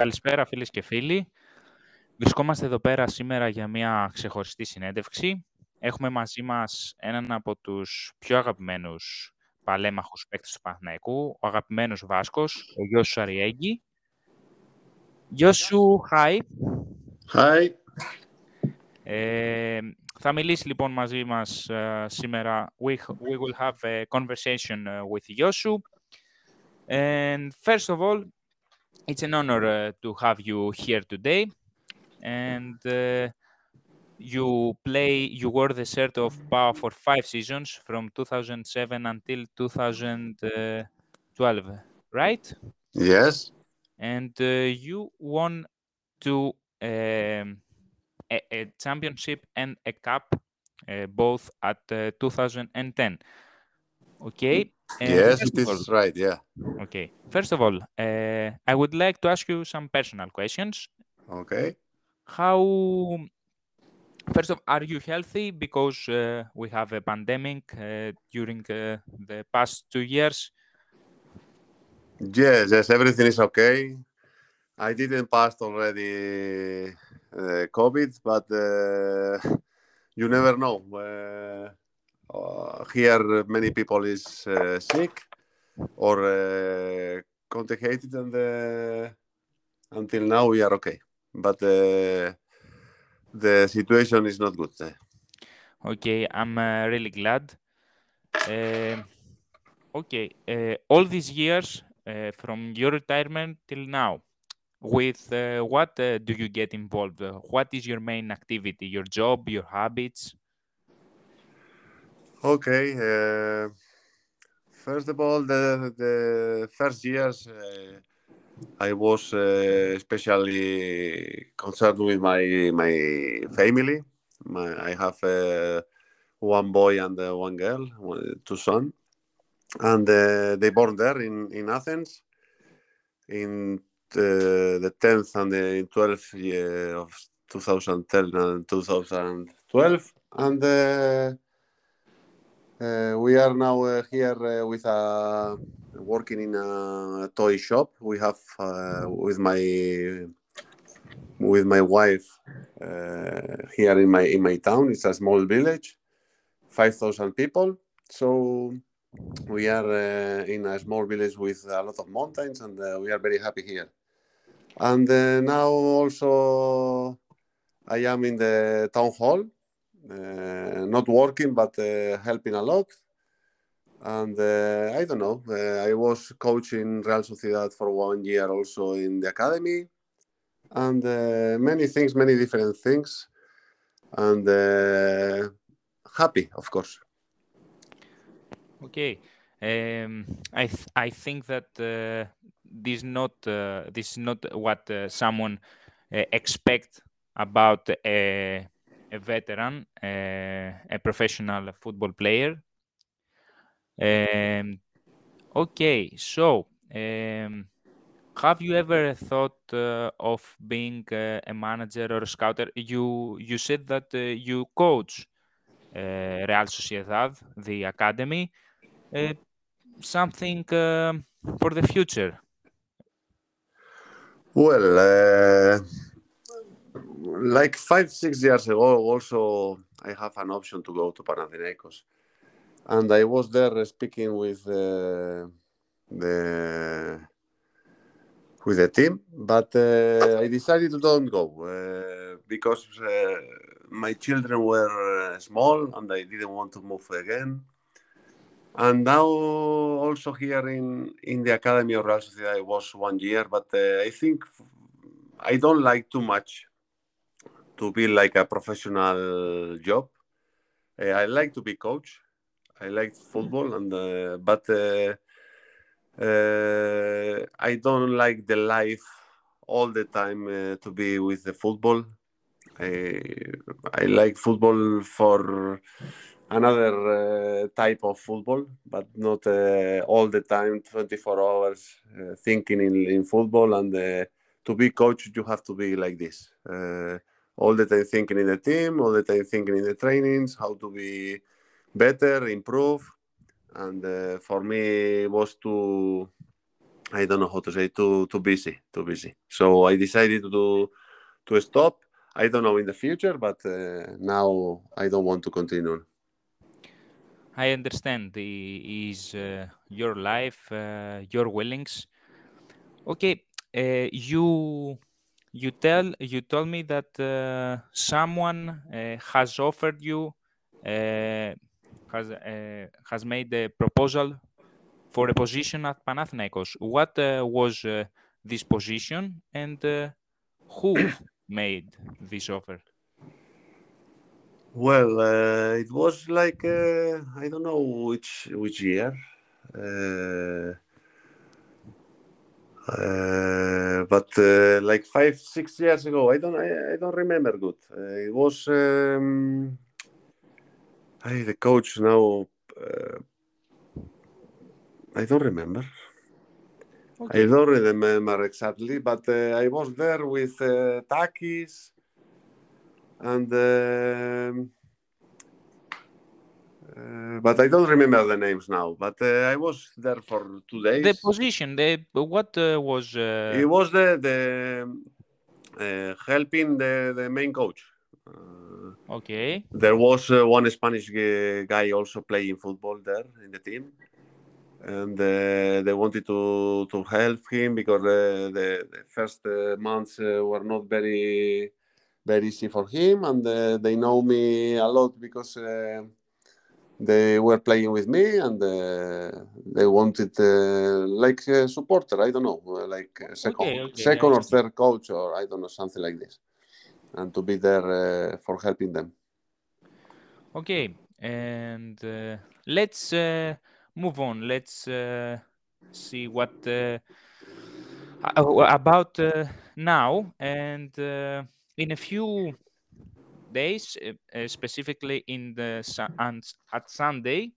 Καλησπέρα φίλες και φίλοι. Βρισκόμαστε εδώ πέρα σήμερα για μια ξεχωριστή συνέντευξη. Έχουμε μαζί μας έναν από τους πιο αγαπημένους παλέμαχους παίκτες του Παναθηναϊκού, ο αγαπημένος Βάσκος, ο Γιώσου Αριέγγι. Γιώσου, hi. Hi. Ε, θα μιλήσει λοιπόν μαζί μας uh, σήμερα. We, we will have a conversation uh, with Yosu. And first of all, it's an honor uh, to have you here today. And you play, you wore the shirt of PAO for five seasons from 2007 until 2012, right? Yes. And you won two um, a, a, championship and a cup, uh, both at uh, 2010. Okay. Yes, this is right. Yeah. Okay. First of all, uh, I would like to ask you some personal questions. Okay. How? First of, all, are you healthy? Because uh, we have a pandemic uh, during uh, the past two years. Yes, yes, everything is okay. I didn't pass already uh, COVID, but uh, you never know. Uh, here, many people is sick or contagiated, and until now we are okay. But the situation is not good. Okay, I'm really glad. okay, all these years from your retirement till now, with uh, what uh, do you get involved? Uh, what is your main activity, your job, your habits? Okay. Uh, first of all, the, the first years uh, I was uh, especially concerned with my my family. My, I have one boy and one girl, two sons, and they born there in, in Athens in the, the 10th and the 12th year of 2010 and 2012 and uh, uh, we are now uh, here with a working in a toy shop. We have with my with my wife here in my in my town. It's a small village 5000 people. So we are uh, in a small village with a lot of mountains and uh, we are very happy here. And uh, now also I am in the town hall, uh, not working but uh, helping a lot. And I don't know. I was coaching Real Sociedad for one year also in the academy, and many things, many different things, and happy, of course. Okay. Um, I th I think that uh, this not uh, this is not what uh, someone uh, expect about a, a veteran, a professional football player. Um, okay, so um, have you ever thought uh, of being uh, a manager or a scouter? You you said that uh, you coach Real Sociedad, the academy. something for the future. Well, uh, like five, six years ago, also I have an option to go to Panathinaikos, and I was there speaking with uh, the with the team, but uh, I decided to don't go uh, because uh, my children were uh, small and I didn't want to move again. And now also here in, in the Academy of Real Sociedad, I was one year, but uh, I think I don't like too much to be like a professional job. Uh, I like to be coach. I like football, and uh, but uh, uh, I don't like the life all the time uh, to be with the football. I, I like football for another uh, type of football, but not uh, all the time, 24 hours uh, thinking in, in football. And uh, to be coach, you have to be like this uh, all the time thinking in the team, all the time thinking in the trainings, how to be better, improve. And uh, for me, it was too, I don't know how to say too too busy, too busy. So I decided to to stop. I don't know in the future, but uh, now I don't want to continue. I understand is uh, your life, uh, your willings. Okay, uh, you you tell you told me that uh, someone uh, has offered you uh, has has made a proposal for a position at Panathinaikos. What was this position and who made this offer? Well, uh, it was like uh, I don't know which which year, uh, uh but uh, like five six years ago. I don't I, I don't remember good. Uh, it was um, I, the coach now. I don't remember. Okay. I don't remember exactly, but I was there with Takis and um, uh, but I don't remember the names now. But uh, I was there for two days. The position, the what uh, was? Uh, it was the the uh, helping the the main coach. Uh, okay. There was one Spanish guy also playing football there in the team, and they wanted to to help him because the the, first months were not very very easy for him, and uh, they know me a lot because uh, they were playing with me, and uh, they wanted uh, like a supporter. I don't know, uh, like second, okay, okay, second or third coach, or I don't know, something like this, and to be there uh, for helping them. Okay, and let's move on. Let's see what about now and in a few days, uh, specifically in the and at Sunday,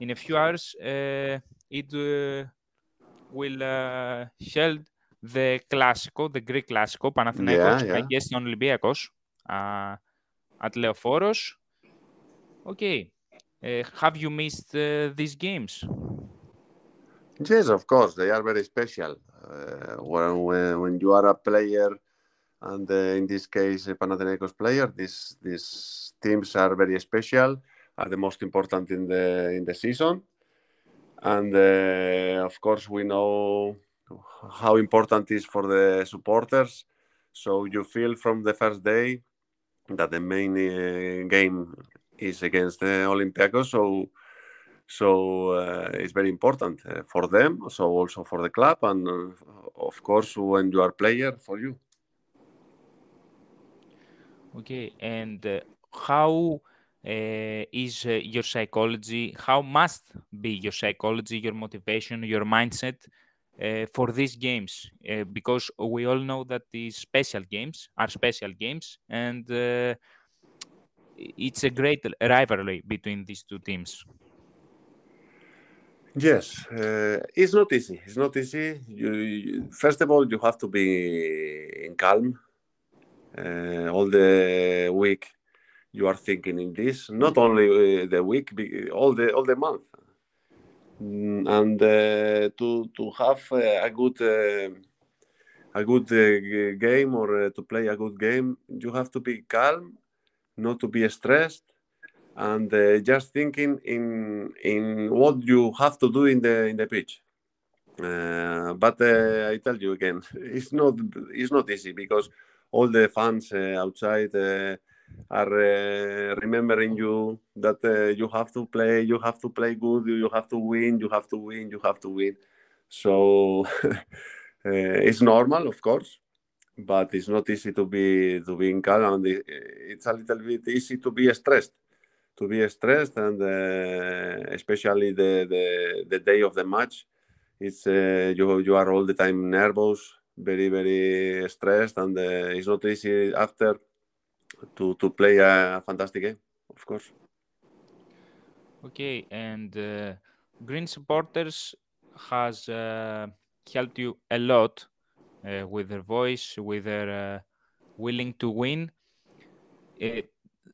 in a few hours, uh, it uh, will held the Classico, the Greek Classico, Panathinaikos yeah, yeah. against Olympiacos uh, at Leoforos. Okay, uh, have you missed uh, these games? Yes, of course, they are very special. when, when, when you are a player and uh, in this case, Panathinaikos player. These these teams are very special, are the most important in the in the season, and uh, of course we know how important it is for the supporters. So you feel from the first day that the main uh, game is against the Olympiacos. So so uh, it's very important uh, for them. So also for the club, and uh, of course when you are player for you. Okay, and uh, how uh, is uh, your psychology? How must be your psychology, your motivation, your mindset uh, for these games? Uh, because we all know that these special games are special games, and uh, it's a great rivalry between these two teams. Yes, it's not easy. It's not easy. You, you, first of all, you have to be in calm uh, all the week you are thinking in this not only uh, the week all the all the month mm, and uh, to to have a good a good game or to play a good game you have to be calm not to be stressed and uh, just thinking in in what you have to do in the in the pitch. Uh, but uh, I tell you again, it's not it's not easy because all the fans uh, outside uh, are uh, remembering you that you have to play, you have to play good, you have to win, you have to win, you have to win. So it's normal, of course, but it's not easy to be to be in calm, and it's a little bit easy to be stressed to be stressed and uh, especially the, the, the day of the match it's uh, you you are all the time nervous very very stressed and uh, it's not easy after to to play a fantastic game of course. Okay and uh, green supporters has uh, helped you a lot uh, with their voice with their uh, willing to win.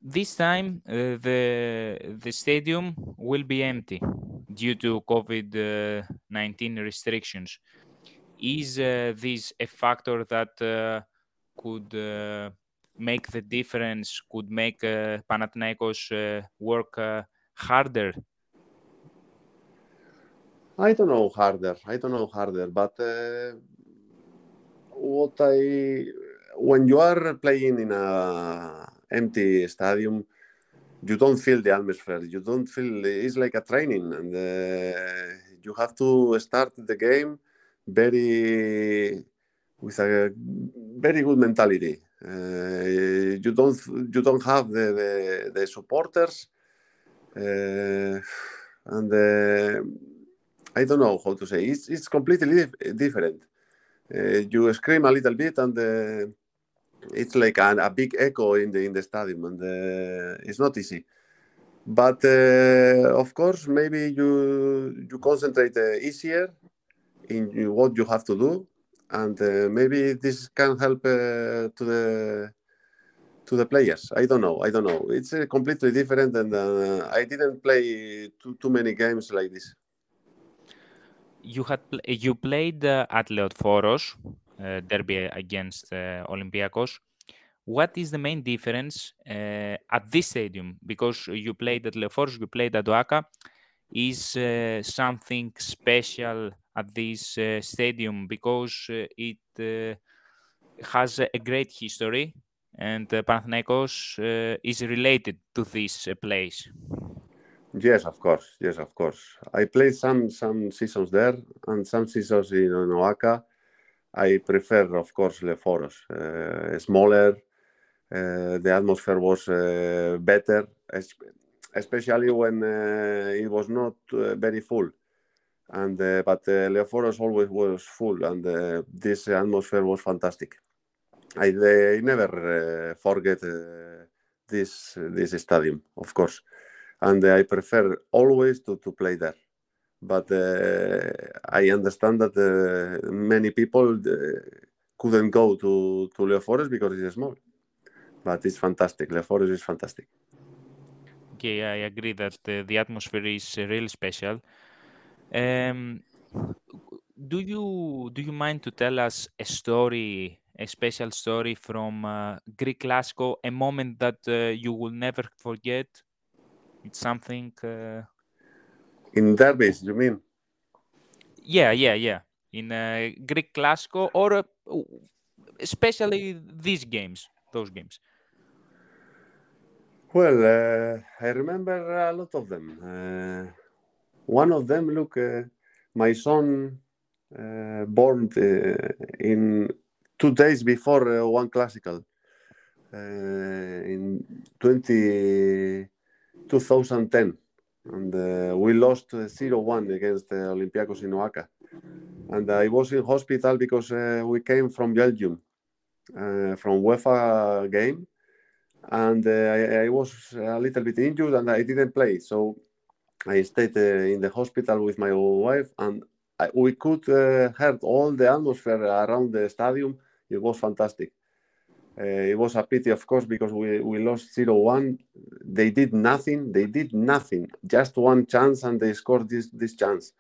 This time the the stadium will be empty due to covid-19 restrictions is uh, this a factor that uh, could uh, make the difference? Could make Panathinaikos work harder I don't know harder. I don't know harder, but uh, what I when you are playing in a empty stadium, you don't feel the atmosphere. You don't feel it's like a training, and uh, you have to start the game very with a very good mentality. Uh, you don't you don't have the the, the supporters, uh, and uh, I don't know how to say. It's it's completely different. Uh, you scream a little bit, and uh, it's like an, a big echo in the in the stadium, and uh, it's not easy. But of course, maybe you you concentrate easier in what you have to do, and uh, maybe this can help to the to the players. I don't know. I don't know. It's completely different, and I didn't play too too many games like this you had you played uh, at Leoforos uh, derby against uh, Olympiacos. What is the main difference uh, at this stadium? Because you played at Leoforos, you played at OAKA. Is uh, something special at this uh, stadium because it has a great history and Panathinaikos is related to this place? Yes, of course. Yes, of course. I played some some seasons there and some seasons in OAKA. I prefer, of course, Leoforos. Uh, smaller, uh, the atmosphere was uh, better, especially when uh, it was not uh, very full. And uh, but uh, Leoforos always was full, and this atmosphere was fantastic. I, I never forget this this stadium, of course and I prefer always to, to play there. But uh, I understand that uh, many people uh, couldn't go to, to Leoforos because it's small. But it's fantastic. Leoforos is fantastic. Okay, I agree that the atmosphere is really special. Um, do you do you mind to tell us a story, a special story from uh, Greek Classico, a moment that uh, you will never forget? It's something. Uh... In derbies, you mean? Yeah, yeah, yeah. In uh, Greek Classico, or uh, especially these games, those games. Well, uh, I remember a lot of them. One of them, look, uh, my son uh, born uh, in two days before one classical in 20 2010, and uh, we lost 0-1 against uh, Olympiacos in OAKA. And I was in hospital because we came from Belgium, from UEFA game, and I, I, was a little bit injured and I didn't play. So I stayed uh, in the hospital with my wife, and I, we could hear all the atmosphere around the stadium. It was fantastic. Uh, it was a pity, of course, because we, we lost 0 1. They did nothing. They did nothing. Just one chance, and they scored this, this chance.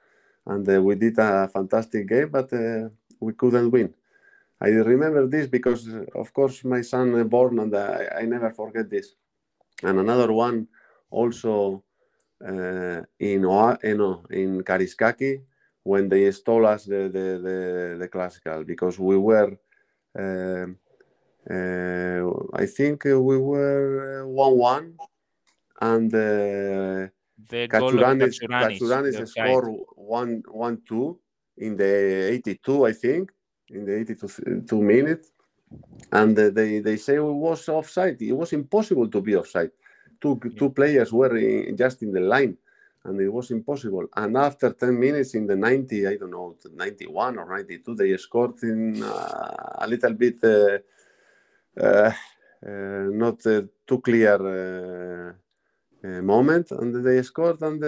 And uh, we did a fantastic game, but uh, we couldn't win. I remember this because, of course, my son born, and I, I never forget this. And another one also uh, in, Oa, in, in Karaiskaki when they stole us the, the, the, the classical because we were. Uh, uh, I think uh, we were uh, one-one, and uh, Katsouranis, Katsouranis scored one one two in the 82, I think, in the 82 minutes, and uh, they they say it was offside. It was impossible to be offside. Two two players were in, just in the line, and it was impossible. And after 10 minutes in the 90, I don't know, 91 or 92, they scored in uh, a little bit uh, uh, uh, not too clear uh, moment, and they scored. And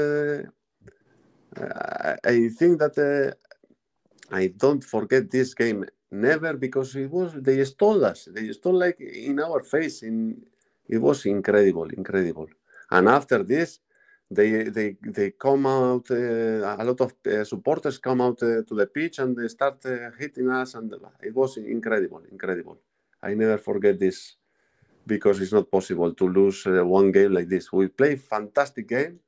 I think that I don't forget this game never because it was they stole us. They stole like in our face. In it was incredible, incredible. And after this, they they they come out. Uh, a lot of uh, supporters come out uh, to the pitch and they start uh, hitting us, and it was incredible, incredible. I never forget this because it's not possible to lose uh, one game like this. We play fantastic game.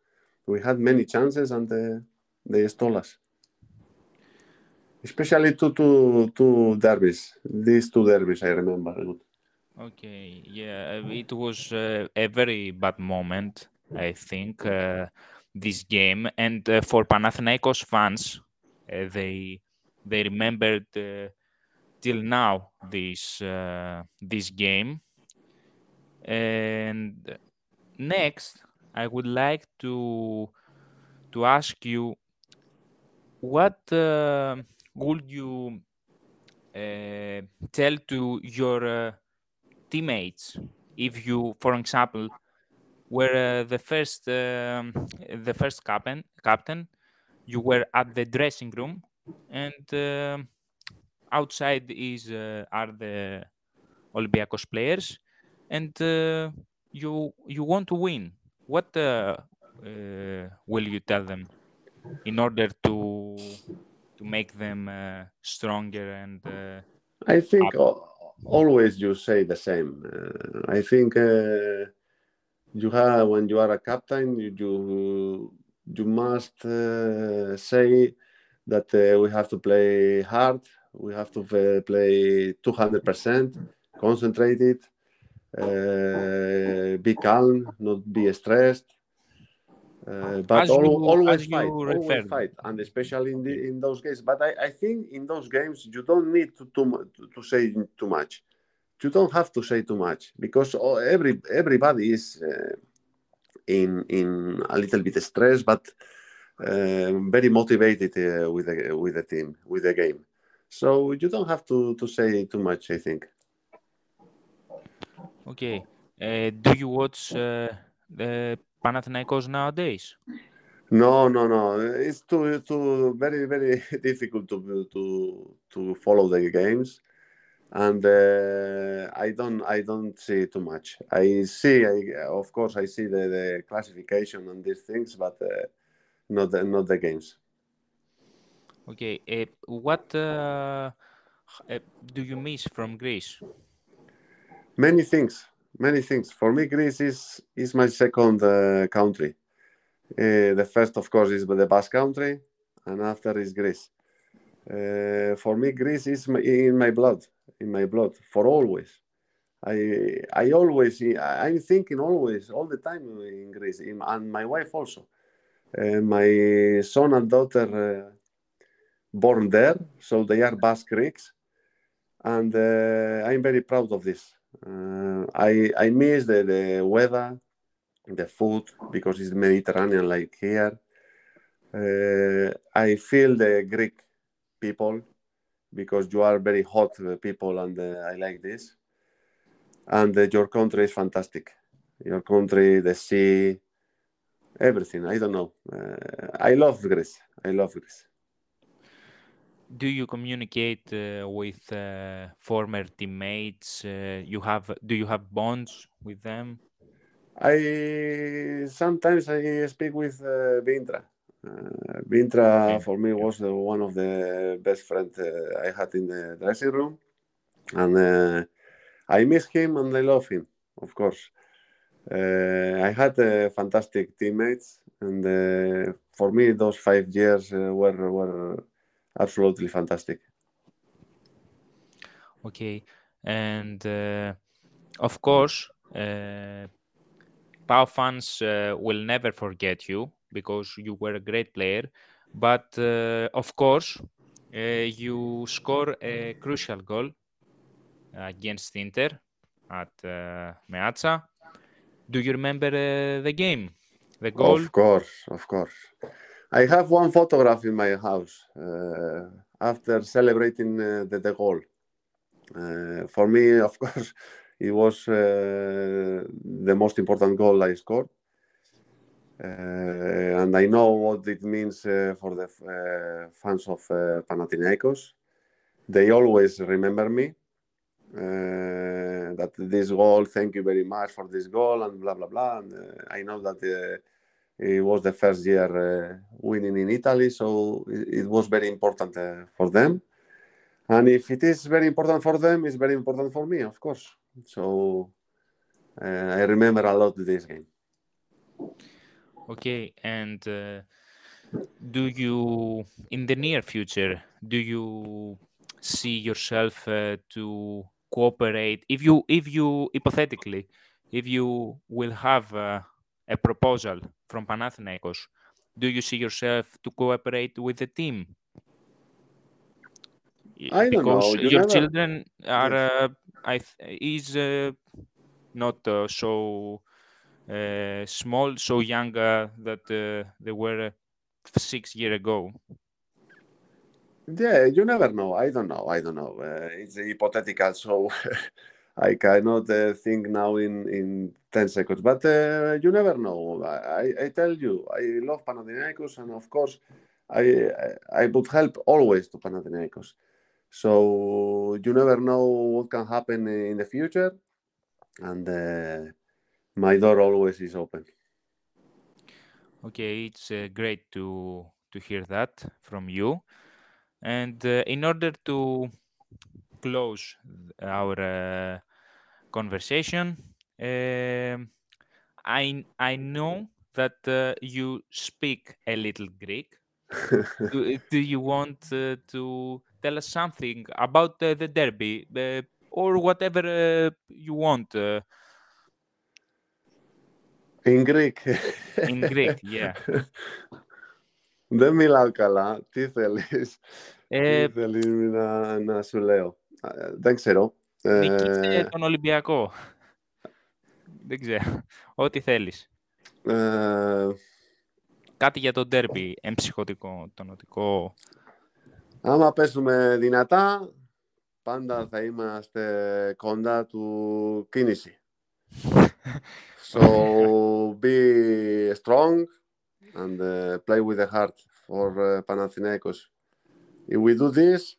We had many chances and uh, they stole us. Especially two, two, two derbies. These two derbies I remember. Okay, yeah, it was uh, a very bad moment, I think, uh, this game. And uh, for Panathinaikos fans, uh, they they remembered uh, till now this uh, this game. And next, I would like to to ask you what would you tell to your teammates if you for example were uh, the first um, the first captain captain you were at the dressing room and uh, outside is uh, are the Olympiacos players and uh, you you want to win. What uh, uh, will you tell them in order to to make them stronger and I think always you say the same. Uh, I think uh, you have when you are a captain, you you, you must uh, say that uh, we have to play hard. We have to uh, play two hundred percent, concentrated, uh, be calm, not be stressed. Uh, but all, you, always fight, always fight, and especially in the, in those games. But I, I think in those games you don't need to, to to say too much. You don't have to say too much because every everybody is uh, in in a little bit stressed, but uh, very motivated uh, with the with the team with the game. So you don't have to to say too much. I think. Okay. Uh, do you watch uh, the Panathinaikos nowadays? No, no, no. It's too too very very difficult to to to follow the games, and uh, I don't I don't see too much. I see, I, of course, I see the, the classification and these things, but uh, not the, not the games. Okay, uh, what uh, uh, do you miss from Greece? Many things many things. For me, Greece is is my second uh, country. Uh, the first, of course, is the Basque country, and after is Greece. Uh, for me, Greece is in my blood, in my blood for always. I I always I'm thinking always all the time in Greece, in, and my wife also. Uh, my son and daughter uh, born there, so they are Basque Greeks, and uh, I'm very proud of this. Uh, I I miss the, the weather, the food because it's Mediterranean like here. Uh, I feel the Greek people because you are very hot people and uh, I like this. And uh, your country is fantastic. Your country, the sea, everything. I don't know. Uh, I love Greece. I love Greece do you communicate uh, with uh, former teammates? Uh, you have do you have bonds with them? I sometimes I speak with uh, Vyntra. Uh, Vyntra okay. for me was uh, one of the best friends uh, I had in the dressing room, and I miss him and I love him, of course. I had fantastic teammates, and for me those five years were were absolutely fantastic. Okay, and uh, of course, uh, PAO fans uh, will never forget you because you were a great player. But uh, of course, uh, you score a crucial goal against Inter at uh, Meazza. Do you remember uh, the game? The goal? Of course, of course. I have one photograph in my house uh, after celebrating uh, the, the goal. Uh, for me, of course, it was uh, the most important goal I scored. Uh, and I know what it means uh, for the fans of Panathinaikos. They always remember me. that this goal, thank you very much for this goal, and blah blah blah. And I know that it was the first year uh, winning in Italy, so it, it was very important uh, for them. And if it is very important for them, it's very important for me, of course. So uh, I remember a lot this game. Okay, and do you, in the near future, do you see yourself uh, to cooperate? If you, if you hypothetically, if you will have uh, a proposal from Panathinaikos, do you see yourself to cooperate with the team? I don't because know. You your never- children are, Yes. uh, I is uh, not uh, so small, so young that they were six year ago. Yeah, you never know. I don't know. I don't know. Uh, it's hypothetical, so I cannot uh, think now in, in 10 seconds. But uh, you never know. I, I- tell you, I love Panathinaikos, and of course, I, I I would help always to Panathinaikos. So you never know what can happen in the future, and uh, my door always is open. Okay, it's uh, great to to hear that from you. And uh, in order to close our uh, conversation, um, I I know that uh, you speak a little Greek. do, do you want uh, to tell us something about uh, the derby uh, or whatever uh, you want uh, In Greek. in Greek? Yeah. Δεν μιλάω καλά. Τι θέλεις. Ε, Τι θέλεις να, να σου λέω. Ε, Δεν ξέρω. Νίκησε Ε, τον Ολυμπιακό. Δεν ξέρω. Ό,τι θέλεις. ε, Κάτι για το ντέρμπι, εμψυχωτικό, τονωτικό. άμα παίζουμε δυνατά, πάντα θα είμαστε κοντά του κίνηση. So be strong and uh, play with the heart for uh, Panathinaikos. If we do this,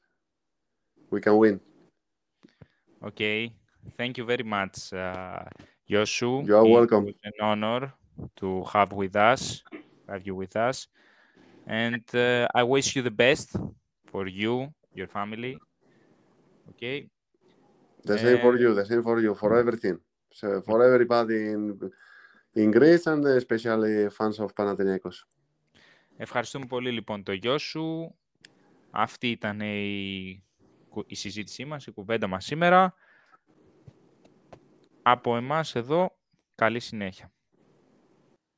we can win. Okay, thank you very much, uh, Yosu. You are it welcome. It was an honor to have with us, have you with us, and uh, I wish you the best for you, your family. Okay. The same for you. The same for you. For everything. So for everybody in in Greece and especially fans of Panathinaikos. Ευχαριστούμε πολύ λοιπόν το Γιώσου. Αυτή ήταν η η συζήτησή μας, η κουβέντα μας σήμερα. Από εμάς εδώ, καλή συνέχεια.